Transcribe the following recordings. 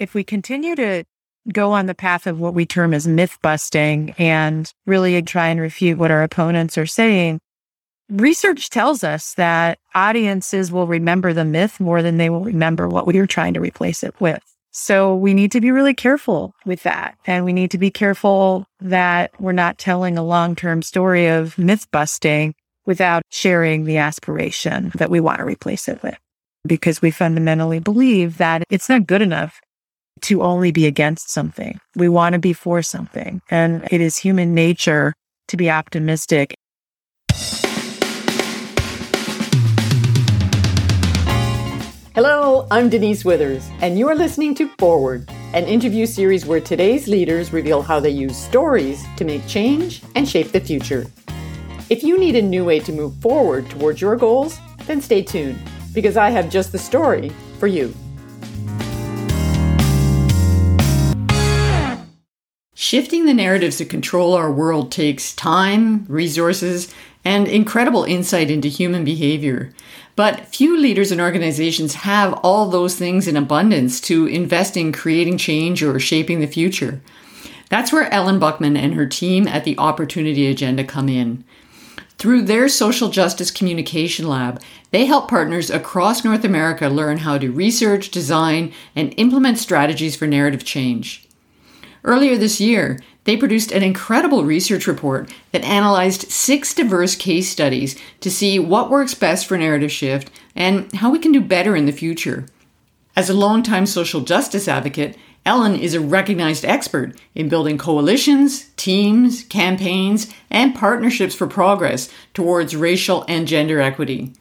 if we continue to go on the path of what we term as myth busting and really try and refute what our opponents are saying, research tells us that audiences will remember the myth more than they will remember what we are trying to replace it with. So we need to be really careful with that. And we need to be careful that we're not telling a long term story of myth busting without sharing the aspiration that we want to replace it with. Because we fundamentally believe that it's not good enough to only be against something. We want to be for something. And it is human nature to be optimistic Hello, I'm Denise Withers, and you're listening to Forward, an interview series where today's leaders reveal how they use stories to make change and shape the future. If you need a new way to move forward towards your goals, then stay tuned, because I have just the story for you. Shifting the narratives that control our world takes time, resources, and incredible insight into human behavior. But few leaders and organizations have all those things in abundance to invest in creating change or shaping the future. That's where Ellen Buchman and her team at the Opportunity Agenda come in. Through their Social Justice Communication Lab, they help partners across North America learn how to research, design, and implement strategies for narrative change. Earlier this year, they produced an incredible research report that analyzed six diverse case studies to see what works best for narrative shift and how we can do better in the future. As a longtime social justice advocate, Ellen is a recognized expert in building coalitions, teams, campaigns, and partnerships for progress towards racial and gender equity.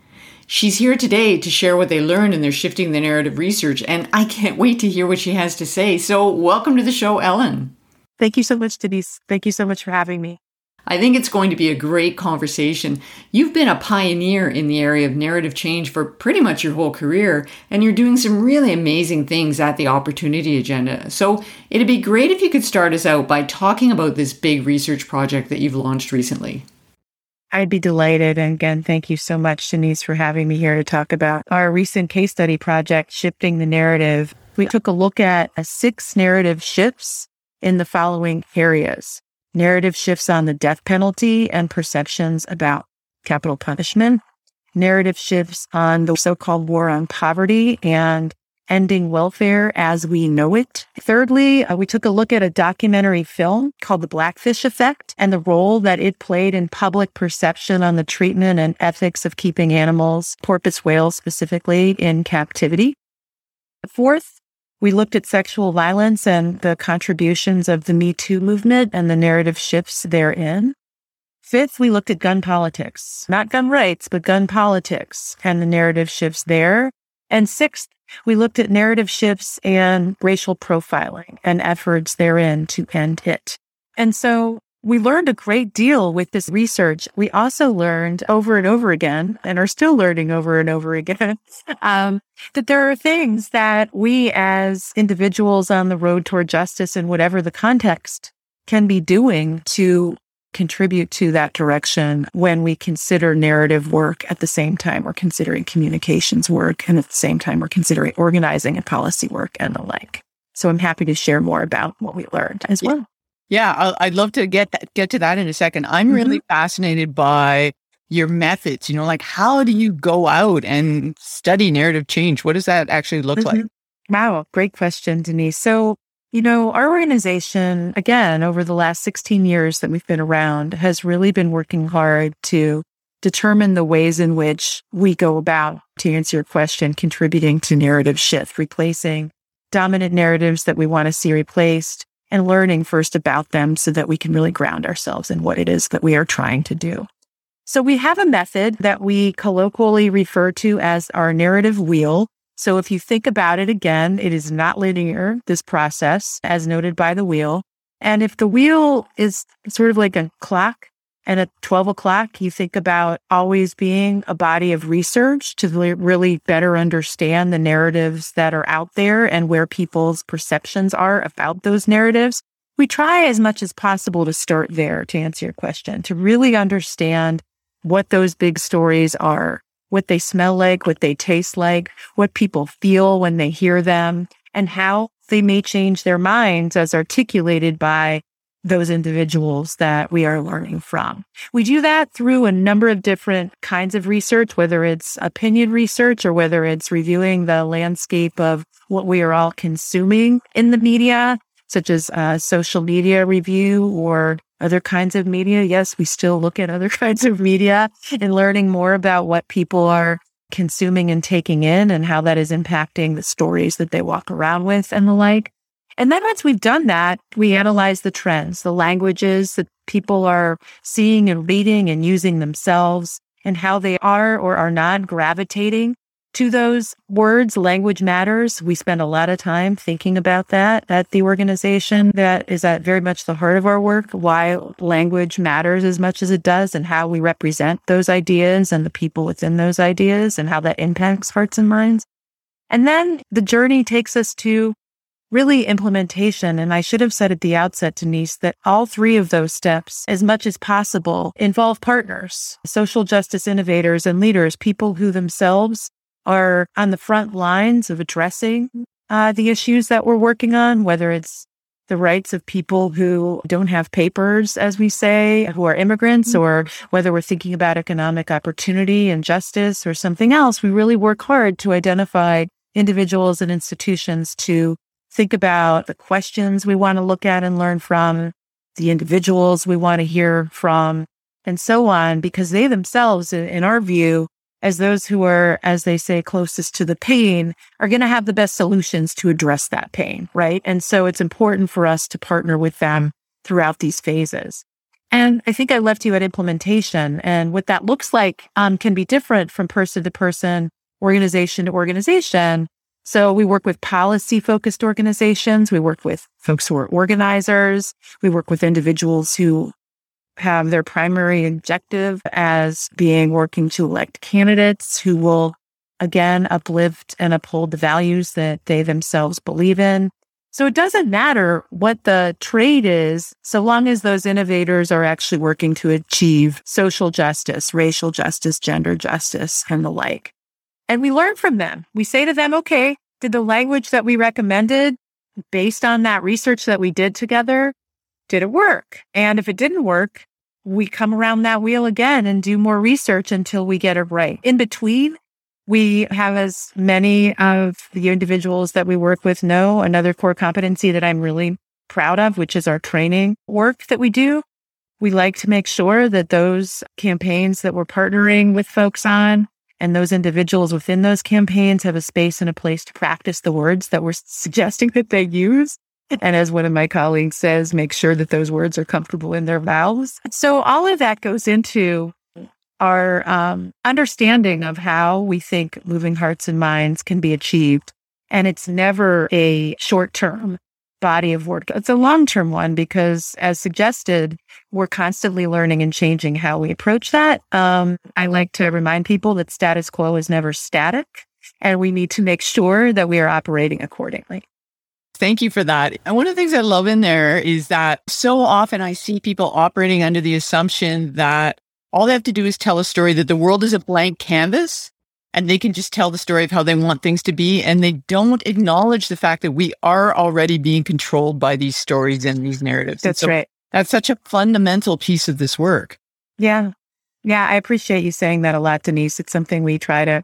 She's here today to share what they learned in their Shifting the Narrative research, and I can't wait to hear what she has to say. So, welcome to the show, Ellen. Thank you so much, Denise. Thank you so much for having me. I think it's going to be a great conversation. You've been a pioneer in the area of narrative change for pretty much your whole career, and you're doing some really amazing things at the Opportunity Agenda. So it'd be great if you could start us out by talking about this big research project that you've launched recently. I'd be delighted. And again, thank you so much, Denise, for having me here to talk about our recent case study project, Shifting the Narrative. We took a look at six narrative shifts in the following areas narrative shifts on the death penalty and perceptions about capital punishment, narrative shifts on the so called war on poverty and ending welfare as we know it. Thirdly, uh, we took a look at a documentary film called The Blackfish Effect and the role that it played in public perception on the treatment and ethics of keeping animals, porpoise whales specifically, in captivity. Fourth, we looked at sexual violence and the contributions of the Me Too movement and the narrative shifts therein. Fifth, we looked at gun politics, not gun rights, but gun politics and the narrative shifts there. And sixth, we looked at narrative shifts and racial profiling and efforts therein to end it. And so we learned a great deal with this research. We also learned over and over again, and are still learning over and over again, um, that there are things that we as individuals on the road toward justice in whatever the context can be doing to contribute to that direction when we consider narrative work at the same time we're considering communications work and at the same time we're considering organizing and policy work and the like. So I'm happy to share more about what we learned as well. Yeah, I'd love to get that, get to that in a second. I'm mm-hmm. really fascinated by your methods. You know, like how do you go out and study narrative change? What does that actually look mm-hmm. like? Wow, great question, Denise. So, you know, our organization, again, over the last 16 years that we've been around, has really been working hard to determine the ways in which we go about, to answer your question, contributing to narrative shift, replacing dominant narratives that we want to see replaced, and learning first about them so that we can really ground ourselves in what it is that we are trying to do. So we have a method that we colloquially refer to as our narrative wheel. So if you think about it again, it is not linear, this process, as noted by the wheel. And if the wheel is sort of like a clock, and at 12 o'clock, you think about always being a body of research to really better understand the narratives that are out there and where people's perceptions are about those narratives. We try as much as possible to start there to answer your question, to really understand what those big stories are, what they smell like, what they taste like, what people feel when they hear them, and how they may change their minds as articulated by those individuals that we are learning from. We do that through a number of different kinds of research, whether it's opinion research or whether it's reviewing the landscape of what we are all consuming in the media, such as uh, social media review or other kinds of media. Yes, we still look at other kinds of media and learning more about what people are consuming and taking in and how that is impacting the stories that they walk around with and the like. And then once we've done that, we analyze the trends, the languages that people are seeing and reading and using themselves and how they are or are not gravitating to those words. Language matters. We spend a lot of time thinking about that at the organization. That is at very much the heart of our work, why language matters as much as it does and how we represent those ideas and the people within those ideas and how that impacts hearts and minds. And then the journey takes us to really implementation. And I should have said at the outset, Denise, that all three of those steps, as much as possible, involve partners, social justice innovators and leaders, people who themselves are on the front lines of addressing uh, the issues that we're working on, whether it's the rights of people who don't have papers, as we say, who are immigrants, mm-hmm. or whether we're thinking about economic opportunity and justice or something else. We really work hard to identify individuals and institutions to think about the questions we want to look at and learn from, the individuals we want to hear from, and so on, because they themselves, in our view, as those who are, as they say, closest to the pain, are going to have the best solutions to address that pain, right? And so it's important for us to partner with them throughout these phases. And I think I left you at implementation and what that looks like um, can be different from person to person, organization to organization. So we work with policy focused organizations. We work with folks who are organizers. We work with individuals who have their primary objective as being working to elect candidates who will again uplift and uphold the values that they themselves believe in. So it doesn't matter what the trade is, so long as those innovators are actually working to achieve social justice, racial justice, gender justice, and the like. And we learn from them. We say to them, okay, did the language that we recommended based on that research that we did together, did it work? And if it didn't work, we come around that wheel again and do more research until we get it right. In between, we have as many of the individuals that we work with know another core competency that I'm really proud of, which is our training work that we do. We like to make sure that those campaigns that we're partnering with folks on and those individuals within those campaigns have a space and a place to practice the words that we're suggesting that they use. And as one of my colleagues says, make sure that those words are comfortable in their mouths. So all of that goes into our um, understanding of how we think moving hearts and minds can be achieved. And it's never a short term body of work. It's a long term one because, as suggested, we're constantly learning and changing how we approach that. Um, I like to remind people that status quo is never static, and we need to make sure that we are operating accordingly. Thank you for that. And one of the things I love in there is that so often I see people operating under the assumption that all they have to do is tell a story that the world is a blank canvas and they can just tell the story of how they want things to be. And they don't acknowledge the fact that we are already being controlled by these stories and these narratives. That's so right. That's such a fundamental piece of this work. Yeah. Yeah. I appreciate you saying that a lot, Denise. It's something we try to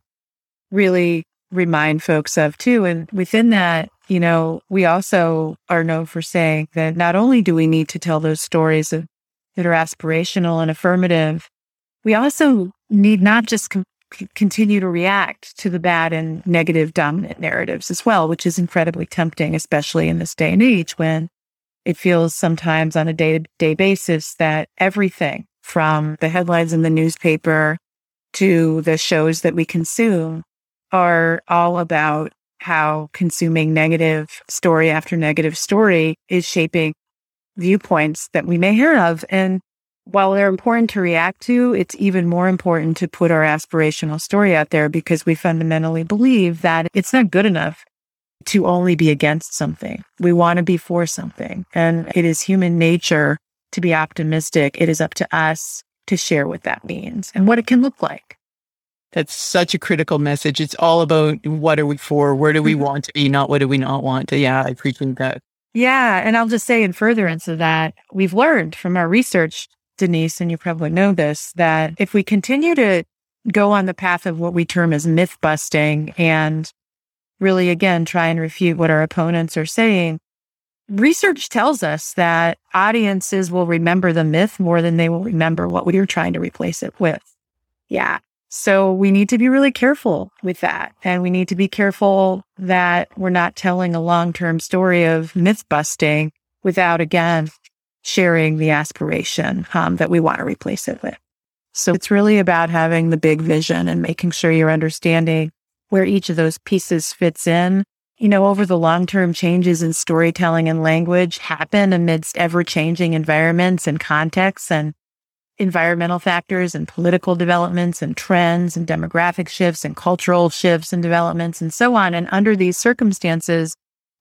really remind folks of too. And within that, you know, we also are known for saying that not only do we need to tell those stories of, that are aspirational and affirmative, we also need not just com- continue to react to the bad and negative dominant narratives as well, which is incredibly tempting, especially in this day and age when it feels sometimes on a day to day basis that everything from the headlines in the newspaper to the shows that we consume are all about how consuming negative story after negative story is shaping viewpoints that we may hear of. And while they're important to react to, it's even more important to put our aspirational story out there because we fundamentally believe that it's not good enough to only be against something. We want to be for something. And it is human nature to be optimistic. It is up to us to share what that means and what it can look like. That's such a critical message. It's all about what are we for? Where do we mm-hmm. want to be? Not what do we not want to? Yeah, I appreciate that. Yeah. And I'll just say in furtherance of that, we've learned from our research, Denise, and you probably know this, that if we continue to go on the path of what we term as myth busting and really, again, try and refute what our opponents are saying, research tells us that audiences will remember the myth more than they will remember what we are trying to replace it with. Yeah. So we need to be really careful with that. And we need to be careful that we're not telling a long term story of myth busting without, again, sharing the aspiration um, that we want to replace it with. So it's really about having the big vision and making sure you're understanding where each of those pieces fits in. You know, over the long term changes in storytelling and language happen amidst ever changing environments and contexts and environmental factors and political developments and trends and demographic shifts and cultural shifts and developments and so on. And under these circumstances,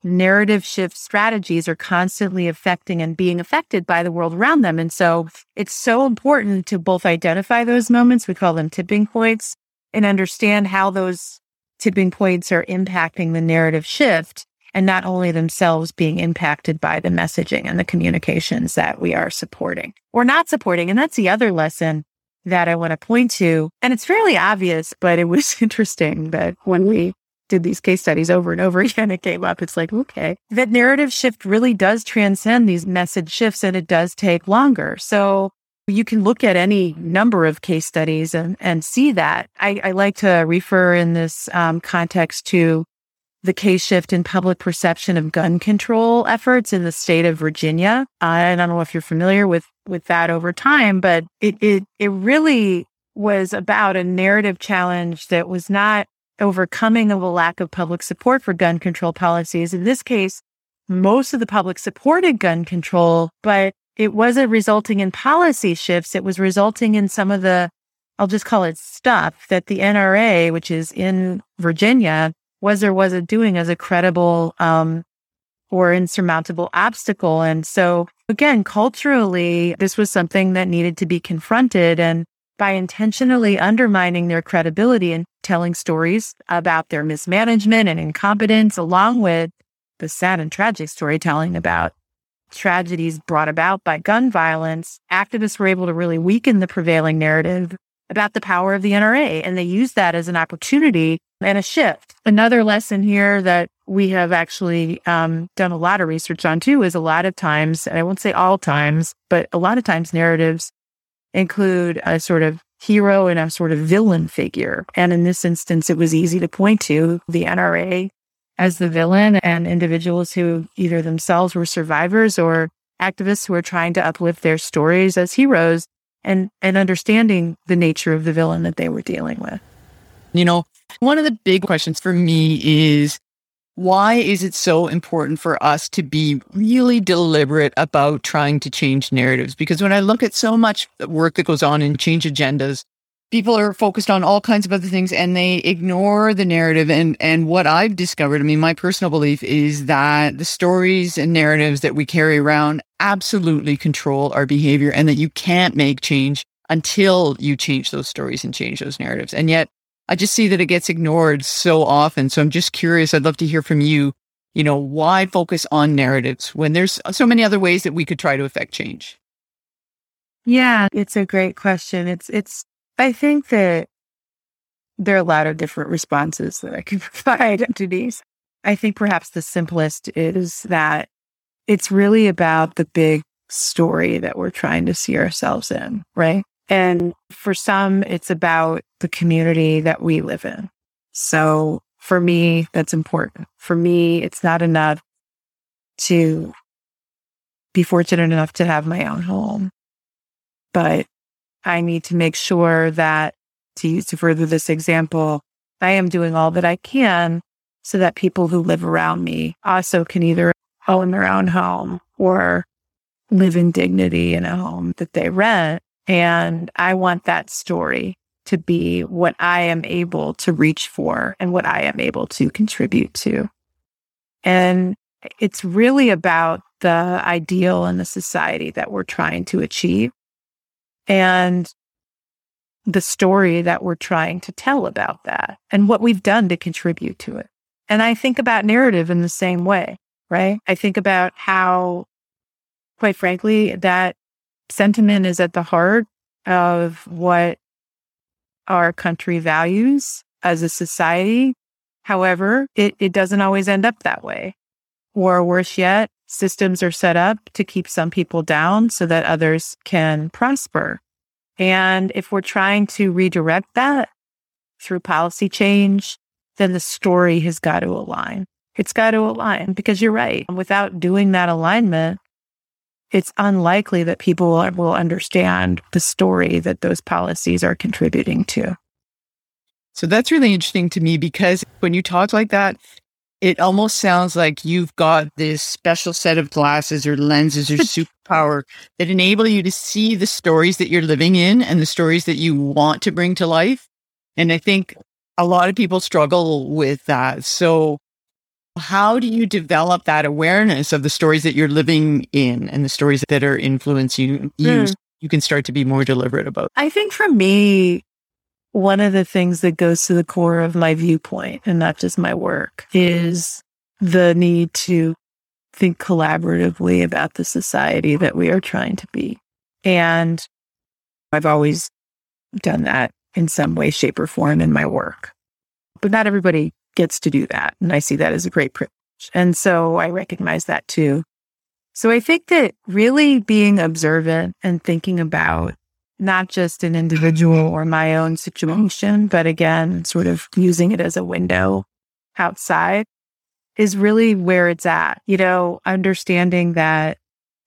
narrative shift strategies are constantly affecting and being affected by the world around them. And so it's so important to both identify those moments, we call them tipping points, and understand how those tipping points are impacting the narrative shift and not only themselves being impacted by the messaging and the communications that we are supporting or not supporting. And that's the other lesson that I want to point to. And it's fairly obvious, but it was interesting that when we did these case studies over and over again, it came up. It's like, okay, that narrative shift really does transcend these message shifts and it does take longer. So you can look at any number of case studies and, and see that. I, I like to refer in this um, context to the case shift in public perception of gun control efforts in the state of Virginia. Uh, I don't know if you're familiar with with that over time, but it it it really was about a narrative challenge that was not overcoming of a lack of public support for gun control policies. In this case, most of the public supported gun control, but it wasn't resulting in policy shifts. It was resulting in some of the, I'll just call it stuff that the NRA, which is in Virginia, was or wasn't doing as a credible um, or insurmountable obstacle. And so, again, culturally, this was something that needed to be confronted. And by intentionally undermining their credibility and telling stories about their mismanagement and incompetence, along with the sad and tragic storytelling about tragedies brought about by gun violence, activists were able to really weaken the prevailing narrative about the power of the NRA. And they use that as an opportunity and a shift. Another lesson here that we have actually um, done a lot of research on too is a lot of times, and I won't say all times, but a lot of times narratives include a sort of hero and a sort of villain figure. And in this instance, it was easy to point to the NRA as the villain and individuals who either themselves were survivors or activists who were trying to uplift their stories as heroes and, and understanding the nature of the villain that they were dealing with. You know, one of the big questions for me is why is it so important for us to be really deliberate about trying to change narratives? Because when I look at so much work that goes on in change agendas, people are focused on all kinds of other things and they ignore the narrative. And, and what I've discovered, I mean, my personal belief is that the stories and narratives that we carry around absolutely control our behavior and that you can't make change until you change those stories and change those narratives. And yet I just see that it gets ignored so often. So I'm just curious. I'd love to hear from you. You know, why focus on narratives when there's so many other ways that we could try to affect change? Yeah, it's a great question. It's, it's, I think that there are a lot of different responses that I can provide to these. I think perhaps the simplest is that it's really about the big story that we're trying to see ourselves in, right? And for some, it's about the community that we live in. So for me, that's important. For me, it's not enough to be fortunate enough to have my own home, but I need to make sure that to use to further this example, I am doing all that I can so that people who live around me also can either own their own home or live in dignity in a home that they rent and I want that story to be what I am able to reach for and what I am able to contribute to. And it's really about the ideal and the society that we're trying to achieve. And the story that we're trying to tell about that and what we've done to contribute to it. And I think about narrative in the same way, right? I think about how, quite frankly, that sentiment is at the heart of what our country values as a society. However, it, it doesn't always end up that way. Or worse yet, systems are set up to keep some people down so that others can prosper. And if we're trying to redirect that through policy change, then the story has got to align. It's got to align because you're right. Without doing that alignment, it's unlikely that people will understand the story that those policies are contributing to. So that's really interesting to me because when you talk like that, it almost sounds like you've got this special set of glasses or lenses or superpower that enable you to see the stories that you're living in and the stories that you want to bring to life. And I think a lot of people struggle with that. So how do you develop that awareness of the stories that you're living in and the stories that are influencing you? Mm. You can start to be more deliberate about. I think for me, one of the things that goes to the core of my viewpoint and not just my work is the need to think collaboratively about the society that we are trying to be. And I've always done that in some way, shape, or form in my work. But not everybody gets to do that. And I see that as a great privilege. And so I recognize that too. So I think that really being observant and thinking about not just an individual or my own situation, but again, sort of using it as a window outside is really where it's at. You know, understanding that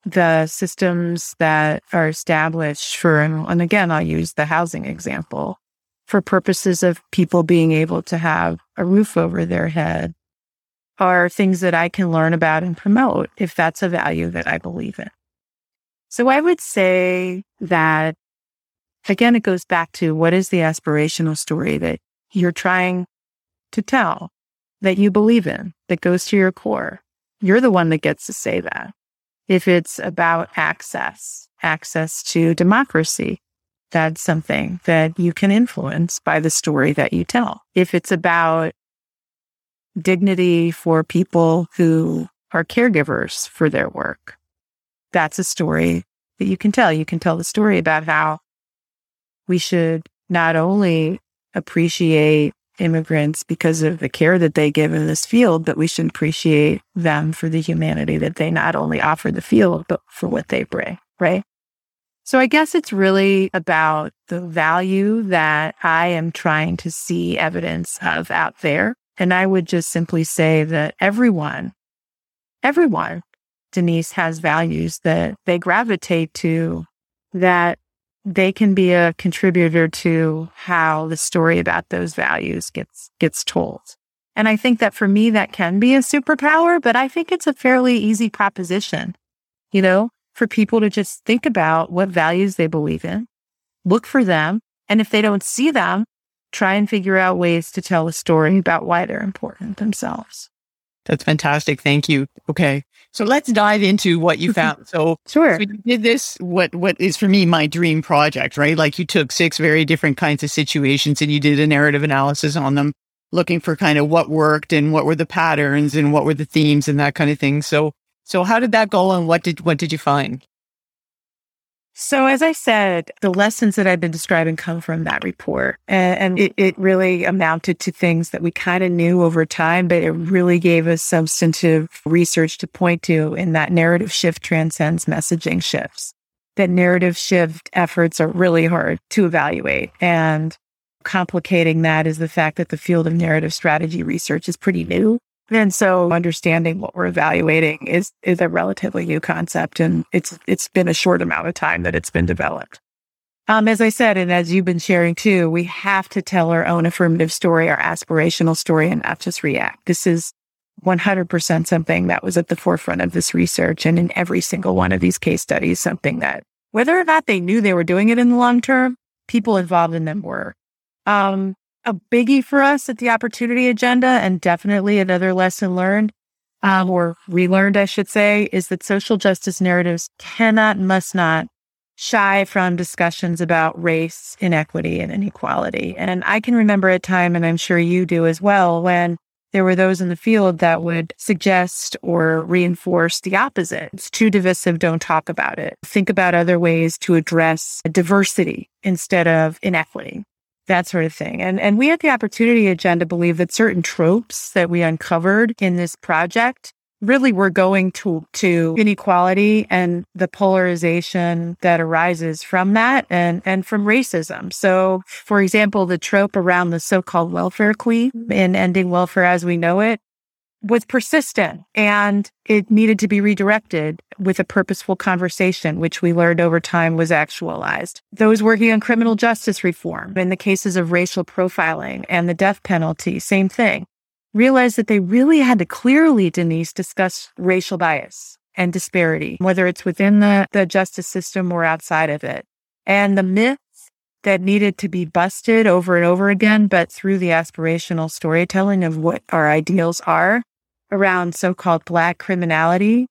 the systems that are established for, and again, I'll use the housing example for purposes of people being able to have a roof over their head are things that I can learn about and promote if that's a value that I believe in. So I would say that again, it goes back to what is the aspirational story that you're trying to tell that you believe in that goes to your core. You're the one that gets to say that. If it's about access, access to democracy, that's something that you can influence by the story that you tell. If it's about dignity for people who are caregivers for their work, that's a story that you can tell. You can tell the story about how we should not only appreciate immigrants because of the care that they give in this field, but we should appreciate them for the humanity that they not only offer the field, but for what they bring, right? So I guess it's really about the value that I am trying to see evidence of out there. And I would just simply say that everyone, everyone, Denise has values that they gravitate to that they can be a contributor to how the story about those values gets gets told. And I think that for me that can be a superpower, but I think it's a fairly easy proposition. You know, for people to just think about what values they believe in, look for them, and if they don't see them, try and figure out ways to tell a story about why they're important themselves. That's fantastic. Thank you. Okay. So let's dive into what you mm-hmm. found. So, sure. So you did this, what, what is for me my dream project, right? Like you took six very different kinds of situations and you did a narrative analysis on them, looking for kind of what worked and what were the patterns and what were the themes and that kind of thing. So, so how did that go and what did, what did you find? So, as I said, the lessons that I've been describing come from that report. And, and it, it, really amounted to things that we kind of knew over time, but it really gave us substantive research to point to in that narrative shift transcends messaging shifts. That narrative shift efforts are really hard to evaluate. And complicating that is the fact that the field of narrative strategy research is pretty new. And so understanding what we're evaluating is, is a relatively new concept. And it's, it's been a short amount of time that it's been developed. Um, as I said, and as you've been sharing too, we have to tell our own affirmative story, our aspirational story, and not just react. This is 100% something that was at the forefront of this research. And in every single one of these case studies, something that whether or not they knew they were doing it in the long term, people involved in them were. Um, a biggie for us at the opportunity agenda and definitely another lesson learned um, or relearned, I should say, is that social justice narratives cannot, must not shy from discussions about race, inequity, and inequality. And I can remember a time, and I'm sure you do as well, when there were those in the field that would suggest or reinforce the opposite. It's too divisive, don't talk about it. Think about other ways to address diversity instead of inequity. That sort of thing. And and we at the opportunity agenda believe that certain tropes that we uncovered in this project really we're going to to inequality and the polarization that arises from that and and from racism so for example the trope around the so-called welfare queen in ending welfare as we know it was persistent and it needed to be redirected with a purposeful conversation, which we learned over time was actualized. Those working on criminal justice reform in the cases of racial profiling and the death penalty, same thing realized that they really had to clearly, Denise, discuss racial bias and disparity, whether it's within the, the justice system or outside of it. And the myths that needed to be busted over and over again, but through the aspirational storytelling of what our ideals are around so called Black criminality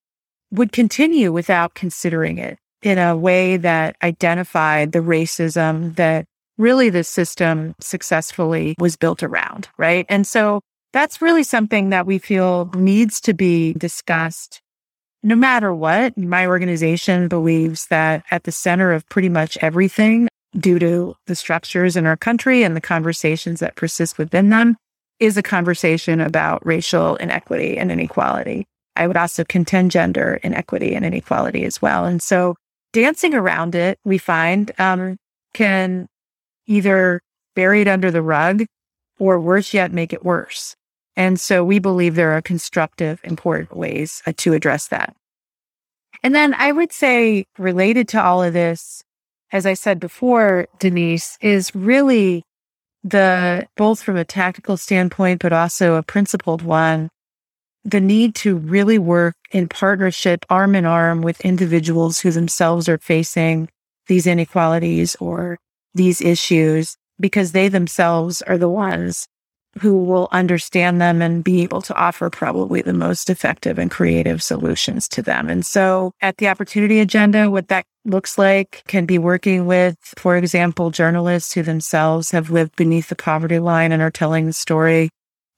would continue without considering it in a way that identified the racism that really the system successfully was built around, right? And so that's really something that we feel needs to be discussed no matter what. My organization believes that at the center of pretty much everything, due to the structures in our country and the conversations that persist within them, is a conversation about racial inequity and inequality. I would also contend gender inequity and inequality as well. And so dancing around it, we find, um, can either bury it under the rug or worse yet, make it worse. And so we believe there are constructive, important ways uh, to address that. And then I would say related to all of this, as I said before, Denise, is really the both from a tactical standpoint, but also a principled one, the need to really work in partnership, arm in arm with individuals who themselves are facing these inequalities or these issues because they themselves are the ones who will understand them and be able to offer probably the most effective and creative solutions to them. And so at the opportunity agenda, what that looks like can be working with, for example, journalists who themselves have lived beneath the poverty line and are telling the story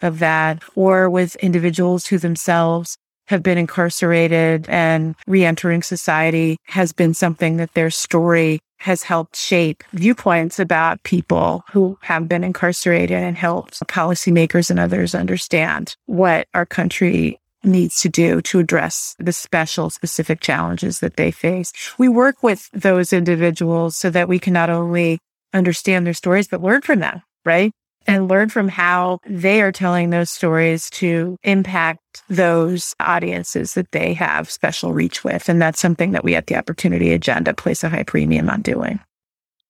of that, or with individuals who themselves have been incarcerated and reentering society has been something that their story has helped shape viewpoints about people who have been incarcerated and helped policymakers and others understand what our country needs to do to address the special specific challenges that they face. We work with those individuals so that we can not only understand their stories, but learn from them, right? And learn from how they are telling those stories to impact those audiences that they have special reach with. And that's something that we at the Opportunity Agenda place a high premium on doing.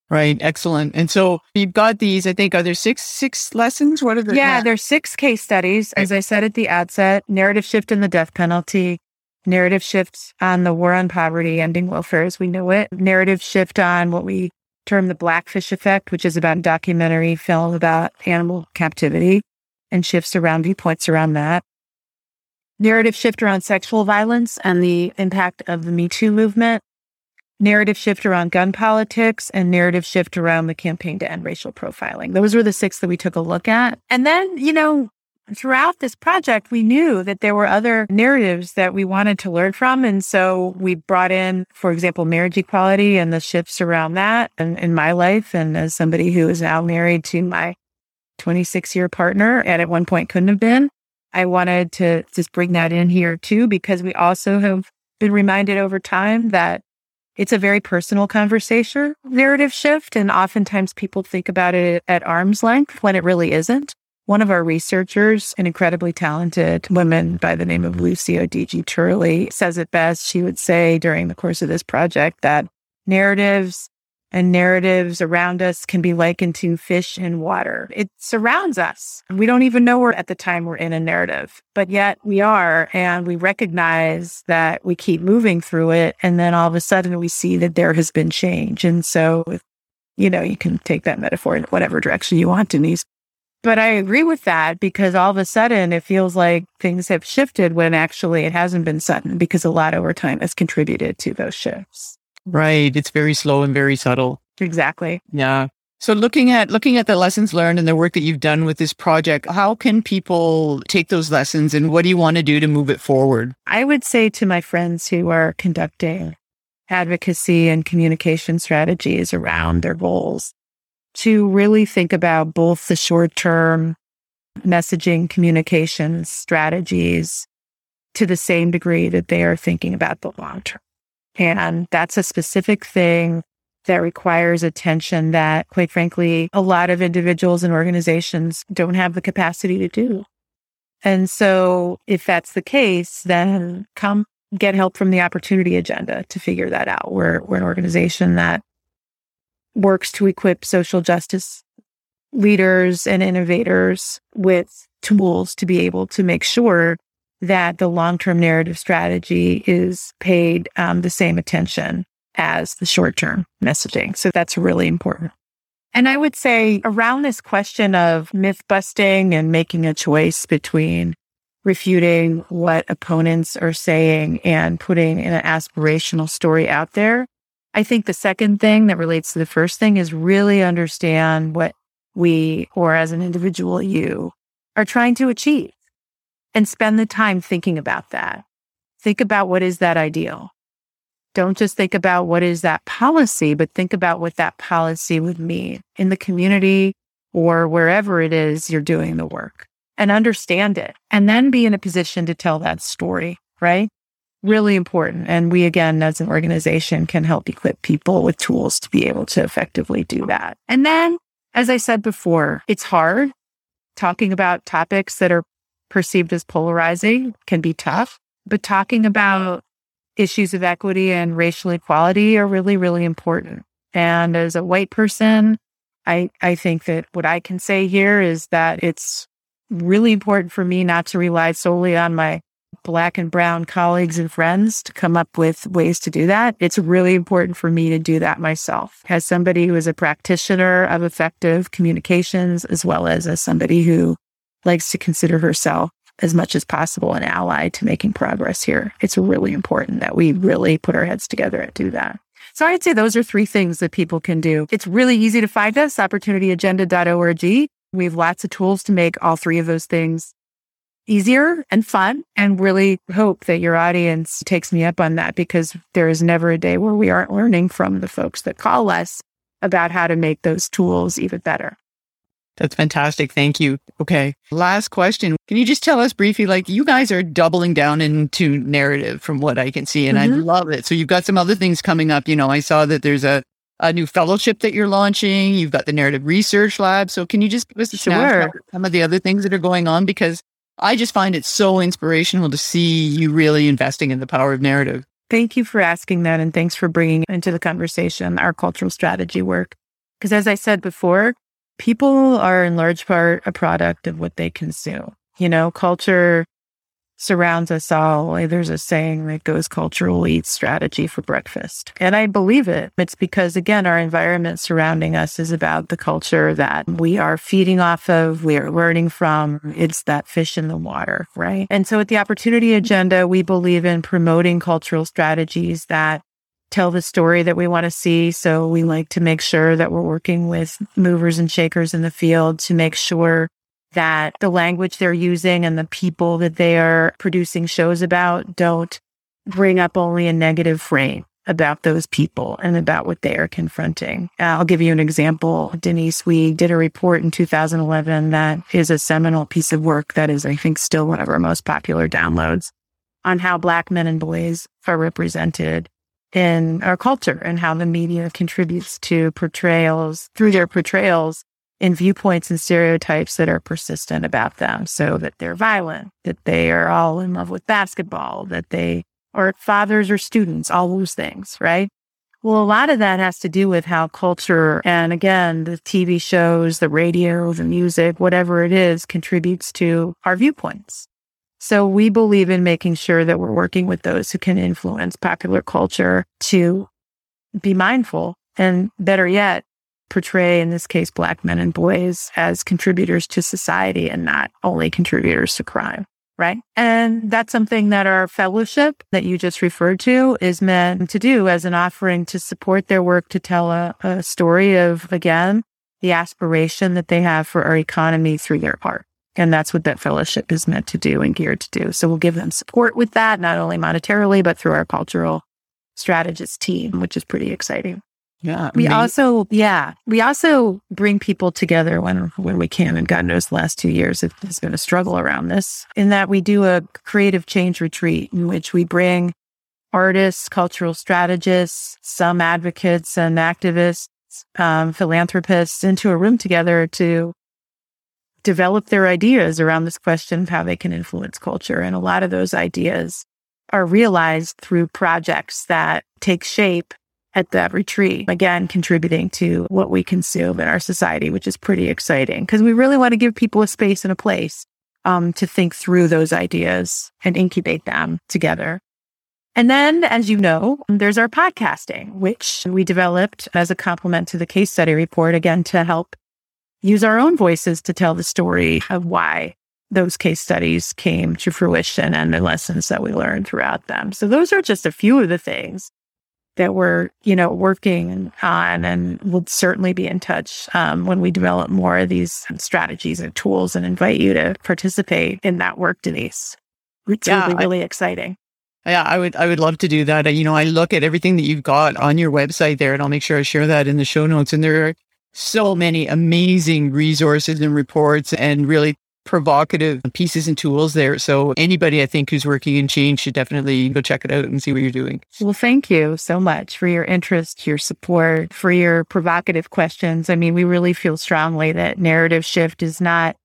Right. Excellent. And so you've got these, I think, are there six, six lessons? What are the? Yeah, there's six case studies. As I said at the outset, narrative shift in the death penalty, narrative shift on the war on poverty, ending welfare as we know it, narrative shift on what we term the Blackfish Effect, which is about a documentary film about animal captivity and shifts around viewpoints around that. Narrative shift around sexual violence and the impact of the Me Too movement. Narrative shift around gun politics and narrative shift around the campaign to end racial profiling. Those were the six that we took a look at. And then, you know, throughout this project, we knew that there were other narratives that we wanted to learn from. And so we brought in, for example, marriage equality and the shifts around that and in my life. And as somebody who is now married to my 26 year partner and at one point couldn't have been, I wanted to just bring that in here too, because we also have been reminded over time that it's a very personal conversation, narrative shift. And oftentimes people think about it at arm's length when it really isn't. One of our researchers, an incredibly talented woman by the name of Lucy Odigi Turley, says it best. She would say during the course of this project that narratives and narratives around us can be likened to fish in water. It surrounds us. We don't even know we're at the time we're in a narrative, but yet we are. And we recognize that we keep moving through it. And then all of a sudden we see that there has been change. And so, you know, you can take that metaphor in whatever direction you want, Denise. But I agree with that because all of a sudden it feels like things have shifted when actually it hasn't been sudden because a lot over time has contributed to those shifts. Right. It's very slow and very subtle. Exactly. Yeah. So looking at looking at the lessons learned and the work that you've done with this project, how can people take those lessons and what do you want to do to move it forward? I would say to my friends who are conducting advocacy and communication strategies around their goals to really think about both the short-term messaging communication strategies to the same degree that they are thinking about the long term. And that's a specific thing that requires attention that, quite frankly, a lot of individuals and organizations don't have the capacity to do. And so if that's the case, then come get help from the opportunity agenda to figure that out. We're, we're an organization that works to equip social justice leaders and innovators with tools to be able to make sure that the long-term narrative strategy is paid um, the same attention as the short term messaging. So that's really important. And I would say around this question of myth busting and making a choice between refuting what opponents are saying and putting an aspirational story out there. I think the second thing that relates to the first thing is really understand what we, or as an individual, you are trying to achieve and spend the time thinking about that. Think about what is that ideal. Don't just think about what is that policy, but think about what that policy would mean in the community or wherever it is you're doing the work and understand it and then be in a position to tell that story, right? Really important. And we, again, as an organization can help equip people with tools to be able to effectively do that. And then, as I said before, it's hard talking about topics that are perceived as polarizing can be tough, but talking about issues of equity and racial equality are really, really important. And as a white person, I, I think that what I can say here is that it's really important for me not to rely solely on my black and brown colleagues and friends to come up with ways to do that. It's really important for me to do that myself as somebody who is a practitioner of effective communications, as well as as somebody who likes to consider herself as much as possible an ally to making progress here. It's really important that we really put our heads together and do that. So I'd say those are three things that people can do. It's really easy to find us, opportunityagenda.org. We have lots of tools to make all three of those things easier and fun and really hope that your audience takes me up on that because there is never a day where we aren't learning from the folks that call us about how to make those tools even better. That's fantastic. Thank you. Okay. Last question. Can you just tell us briefly, like you guys are doubling down into narrative from what I can see, and mm-hmm. I love it. So you've got some other things coming up. You know, I saw that there's a, a new fellowship that you're launching. You've got the narrative research lab. So can you just give us a sure. some of the other things that are going on? Because I just find it so inspirational to see you really investing in the power of narrative. Thank you for asking that. And thanks for bringing into the conversation our cultural strategy work. Because as I said before, people are in large part a product of what they consume. You know, culture surrounds us all. There's a saying that goes culture will eat strategy for breakfast. And I believe it. It's because, again, our environment surrounding us is about the culture that we are feeding off of, we are learning from. It's that fish in the water, right? And so at the opportunity agenda, we believe in promoting cultural strategies that tell the story that we want to see. So we like to make sure that we're working with movers and shakers in the field to make sure that the language they're using and the people that they are producing shows about don't bring up only a negative frame about those people and about what they are confronting. I'll give you an example. Denise, we did a report in 2011 that is a seminal piece of work that is, I think, still one of our most popular downloads on how Black men and boys are represented in our culture and how the media contributes to portrayals through their portrayals in viewpoints and stereotypes that are persistent about them. So that they're violent, that they are all in love with basketball, that they are fathers or students, all those things, right? Well, a lot of that has to do with how culture and again, the TV shows, the radio, the music, whatever it is contributes to our viewpoints. So we believe in making sure that we're working with those who can influence popular culture to be mindful and better yet, portray, in this case, Black men and boys as contributors to society and not only contributors to crime. right? And that's something that our fellowship that you just referred to is meant to do as an offering to support their work to tell a, a story of, again, the aspiration that they have for our economy through their art. And that's what that fellowship is meant to do and geared to do. So we'll give them support with that, not only monetarily, but through our cultural strategist team, which is pretty exciting. Yeah. We also, yeah, we also bring people together when when we can. And God knows, the last two years it has been a struggle around this. In that we do a creative change retreat in which we bring artists, cultural strategists, some advocates and activists, um, philanthropists into a room together to develop their ideas around this question of how they can influence culture. And a lot of those ideas are realized through projects that take shape at that retreat, again, contributing to what we consume in our society, which is pretty exciting because we really want to give people a space and a place um, to think through those ideas and incubate them together. And then, as you know, there's our podcasting, which we developed as a complement to the case study report, again, to help use our own voices to tell the story of why those case studies came to fruition and the lessons that we learned throughout them. So those are just a few of the things that we're, you know, working on and we'll certainly be in touch um, when we develop more of these strategies and tools and invite you to participate in that work, Denise. It's yeah, really, really I, exciting. Yeah, I would I would love to do that. You know, I look at everything that you've got on your website there and I'll make sure I share that in the show notes. And there are so many amazing resources and reports and really provocative pieces and tools there. So anybody I think who's working in change should definitely go check it out and see what you're doing. Well, thank you so much for your interest, your support, for your provocative questions. I mean, we really feel strongly that narrative shift is not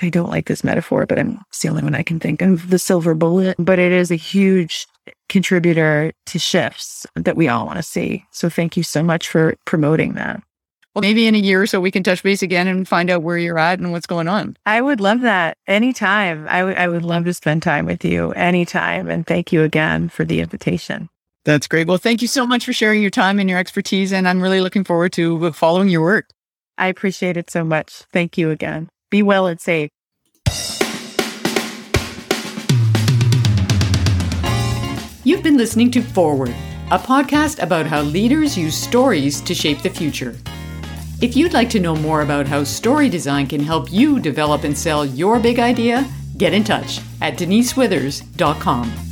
I don't like this metaphor, but I'm the only one I can think of the silver bullet, but it is a huge contributor to shifts that we all want to see. So thank you so much for promoting that. Well, maybe in a year or so we can touch base again and find out where you're at and what's going on. I would love that anytime. I, w- I would love to spend time with you anytime. And thank you again for the invitation. That's great. Well, thank you so much for sharing your time and your expertise. And I'm really looking forward to uh, following your work. I appreciate it so much. Thank you again. Be well and safe. You've been listening to Forward, a podcast about how leaders use stories to shape the future. If you'd like to know more about how story design can help you develop and sell your big idea, get in touch at denisewithers.com.